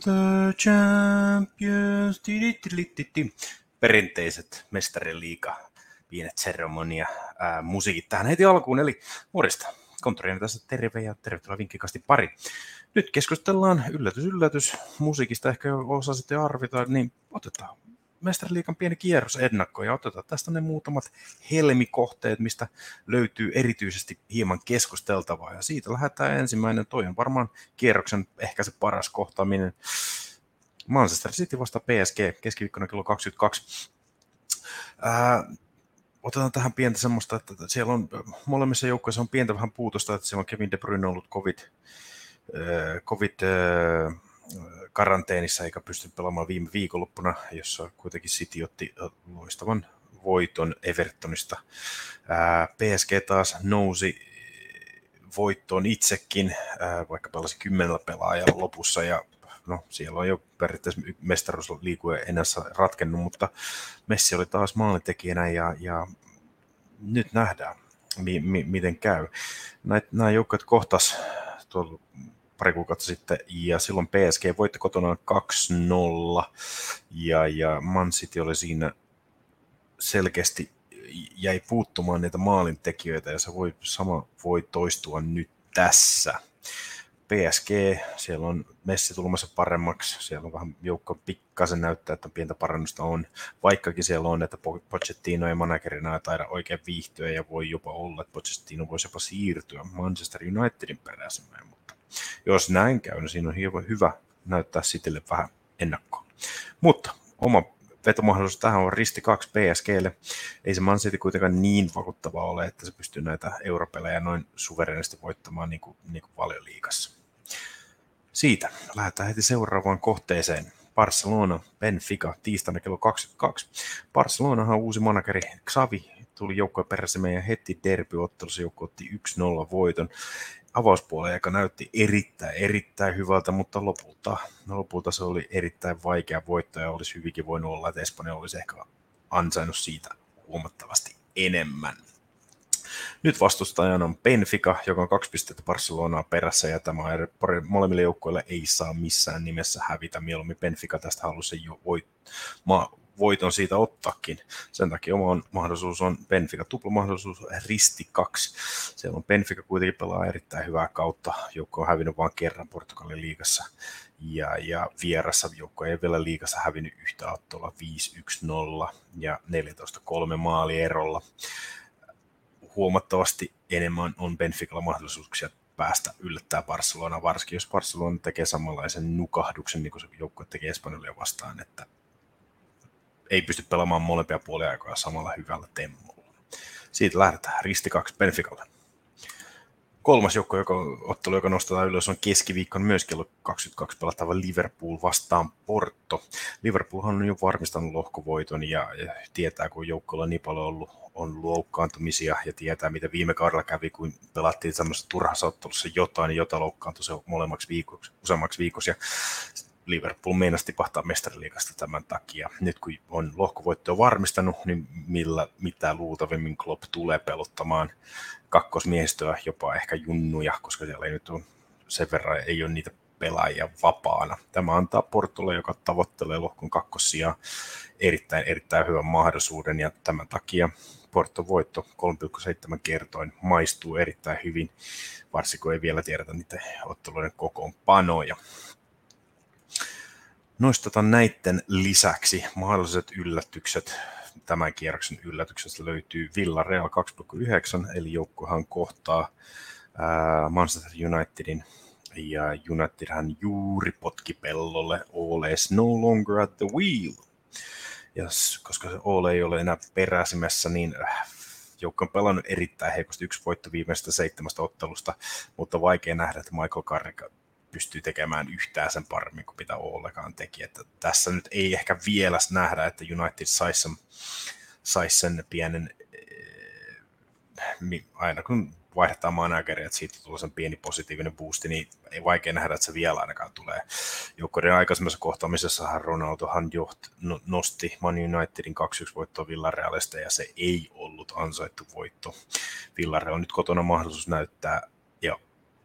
the champions. Tidittilittitti. Perinteiset mestariliiga, pienet seremonia, musiikit tähän heti alkuun. Eli morista. Konttoriini tässä terve ja tervetuloa vinkkikasti pari. Nyt keskustellaan yllätys, yllätys musiikista. Ehkä osasitte arvita, niin otetaan mestariliikan pieni kierros ennakko ja otetaan tästä ne muutamat helmikohteet, mistä löytyy erityisesti hieman keskusteltavaa. Ja siitä lähdetään ensimmäinen. Toi on varmaan kierroksen ehkä se paras kohtaaminen. Manchester City vasta PSG keskiviikkona kello 22. Ää, otetaan tähän pientä semmoista, että siellä on molemmissa joukkoissa on pientä vähän puutosta, että siellä on Kevin De Bruyne ollut COVID, COVID karanteenissa eikä pysty pelaamaan viime viikonloppuna, jossa kuitenkin City otti loistavan voiton Evertonista. PSG taas nousi voittoon itsekin, vaikka pelasi kymmenellä pelaajalla lopussa ja no siellä on jo periaatteessa mestaruusliikue enää ratkennut, mutta Messi oli taas maalintekijänä ja, ja nyt nähdään, mi, mi, miten käy. Nämä joukkueet kohtas tuolla pari kuukautta sitten, ja silloin PSG voitti kotona 2-0, ja, ja Man City oli siinä selkeästi jäi puuttumaan niitä maalintekijöitä, ja se voi, sama voi toistua nyt tässä. PSG, siellä on Messi tulmassa paremmaksi, siellä on vähän joukko pikkasen näyttää, että pientä parannusta on, vaikkakin siellä on, että Pochettino ja managerina ei taida oikein viihtyä ja voi jopa olla, että Pochettino voisi jopa siirtyä Manchester Unitedin peräisemään, mutta jos näin käy, niin siinä on hieman hyvä näyttää Citylle vähän ennakkoa. Mutta oma vetomahdollisuus tähän on risti 2 PSGlle. Ei se Man City kuitenkaan niin vakuuttava ole, että se pystyy näitä europelejä noin suverenisti voittamaan niin kuin, niin kuin valioliigassa. Siitä lähdetään heti seuraavaan kohteeseen. Barcelona, Benfica, tiistaina kello 22. Barcelonahan uusi manageri Xavi tuli joukkojen perässä meidän heti derbyottelussa, joukko otti 1-0 voiton avauspuolella, joka näytti erittäin, erittäin hyvältä, mutta lopulta, lopulta se oli erittäin vaikea voitto ja olisi hyvinkin voinut olla, että Espanja olisi ehkä ansainnut siitä huomattavasti enemmän. Nyt vastustajana on Benfica, joka on kaksi pistettä Barcelonaa perässä, ja tämä molemmille joukkoille ei saa missään nimessä hävitä. Mieluummin Benfica tästä halusi jo voit, ma, voiton siitä ottaakin. Sen takia oma mahdollisuus on Benfica tuplamahdollisuus risti kaksi. Siellä on Benfica kuitenkin pelaa erittäin hyvää kautta. Joukko on hävinnyt vain kerran Portugalin liigassa. Ja, ja vierassa joukko ei vielä liigassa hävinnyt yhtä ottolla 5-1-0 ja 14-3 maalierolla. Huomattavasti enemmän on Benficalla mahdollisuuksia päästä yllättää Barcelona, varsinkin jos Barcelona tekee samanlaisen nukahduksen, niin kuin se joukkue tekee Espanjalle vastaan, että ei pysty pelaamaan molempia puolia samalla hyvällä temmolla. Siitä lähdetään risti kaksi Benficalle. Kolmas joukko, joka, ottelu, joka nostetaan ylös, on keskiviikkon myös kello 22 pelattava Liverpool vastaan Porto. Liverpoolhan on jo varmistanut lohkovoiton ja, ja tietää, kun joukkoilla on niin paljon ollut on loukkaantumisia ja tietää, mitä viime kaudella kävi, kun pelattiin semmoisessa turhassa ottelussa jotain, niin jota loukkaantui se molemmaksi viikoksi, useammaksi viikoksi. Ja Liverpool meinasi tipahtaa mestariliikasta tämän takia. Nyt kun on lohkovoittoa varmistanut, niin millä, mitä luultavimmin Klopp tulee pelottamaan kakkosmiehistöä, jopa ehkä junnuja, koska siellä ei nyt ole sen verran ei ole niitä pelaajia vapaana. Tämä antaa Portolle, joka tavoittelee lohkon kakkosia, erittäin, erittäin hyvän mahdollisuuden ja tämän takia Porto voitto 3,7 kertoin maistuu erittäin hyvin, varsinkin kun ei vielä tiedetä niitä otteluiden kokoonpanoja nostetaan näiden lisäksi mahdolliset yllätykset. Tämän kierroksen yllätyksestä löytyy Villarreal 2,9, eli joukkuehan kohtaa ää, Manchester Unitedin ja Unitedhan juuri potki pellolle Ole is no longer at the wheel. Ja koska se Ole ei ole enää peräsimässä, niin äh, joukko on pelannut erittäin heikosti yksi voitto viimeistä seitsemästä ottelusta, mutta vaikea nähdä, että Michael Carrick pystyy tekemään yhtään sen paremmin kuin mitä Ollekaan teki. Että tässä nyt ei ehkä vielä nähdä, että United saisi sen, sais sen pienen, eh, aina kun vaihdetaan manageria, että siitä tulee sen pieni positiivinen boosti, niin ei vaikea nähdä, että se vielä ainakaan tulee. Joukkoiden aikaisemmassa kohtaamisessahan Ronaldohan joht, no, nosti Man Unitedin 2-1 voittoa Villarealista ja se ei ollut ansaittu voitto. Villarreal on nyt kotona mahdollisuus näyttää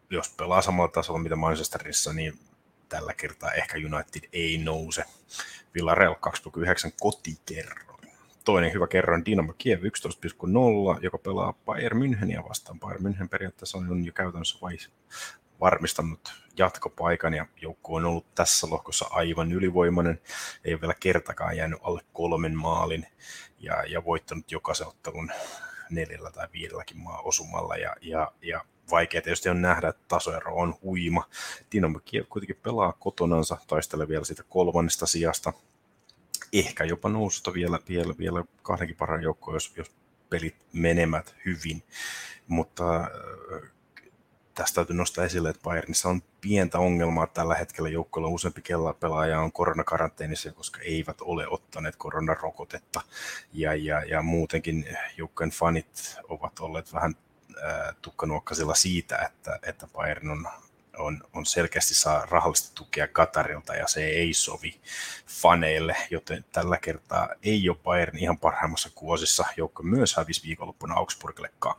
jos pelaa samalla tasolla mitä Manchesterissa, niin tällä kertaa ehkä United ei nouse. Villarreal 2,9 kotikerroin. Toinen hyvä kerroin Dynamo Kiev 11,0, joka pelaa Bayern Müncheniä vastaan. Bayern München periaatteessa on jo käytännössä vai varmistanut jatkopaikan ja joukko on ollut tässä lohkossa aivan ylivoimainen. Ei ole vielä kertakaan jäänyt alle kolmen maalin ja, ja voittanut jokaisen ottelun neljällä tai viidelläkin maa osumalla ja, ja, ja vaikea tietysti on nähdä, että tasoero on huima. Dynamo Kiev kuitenkin pelaa kotonansa, taistelee vielä siitä kolmannesta sijasta. Ehkä jopa noususta vielä, vielä, vielä kahdenkin parhaan joukkoon, jos, jos pelit menemät hyvin. Mutta tästä täytyy nostaa esille, että Bayernissa on pientä ongelmaa tällä hetkellä. Joukkueella useampi kella pelaaja on koronakaranteenissa, koska eivät ole ottaneet koronarokotetta. Ja, ja, ja muutenkin joukkueen fanit ovat olleet vähän äh, tukkanuokkasilla siitä, että, että Bayern on on, on selkeästi saa rahallista tukea Katarilta ja se ei sovi faneille, joten tällä kertaa ei ole Bayern ihan parhaimmassa kuosissa. Joukko myös hävisi viikonloppuna Augsburgille 2-1,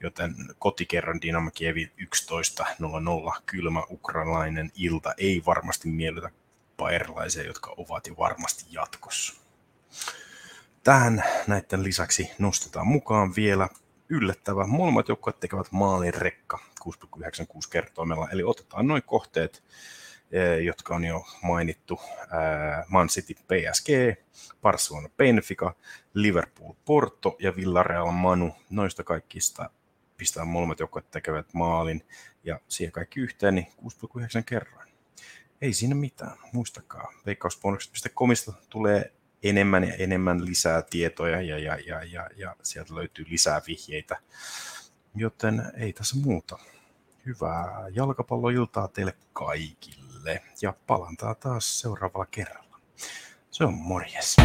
joten kotikerran Dynamo Kievi 11.00 kylmä ukrainalainen ilta ei varmasti miellytä bayerlaisia, jotka ovat jo varmasti jatkossa. Tähän näiden lisäksi nostetaan mukaan vielä yllättävä. Molemmat joukkueet tekevät maalin rekka 6,96 kertoimella. Eli otetaan noin kohteet, e, jotka on jo mainittu. Man City PSG, Barcelona Benfica, Liverpool Porto ja Villarreal Manu. Noista kaikista pistää molemmat joukkueet tekevät maalin ja siihen kaikki yhteen, niin 6,9 kerroin. Ei siinä mitään, muistakaa. Veikkausbonukset.comista tulee enemmän ja enemmän lisää tietoja ja, ja, ja, ja, ja sieltä löytyy lisää vihjeitä. Joten ei tässä muuta. Hyvää jalkapalloiltaa teille kaikille ja palantaa taas seuraavalla kerralla. Se on morjes.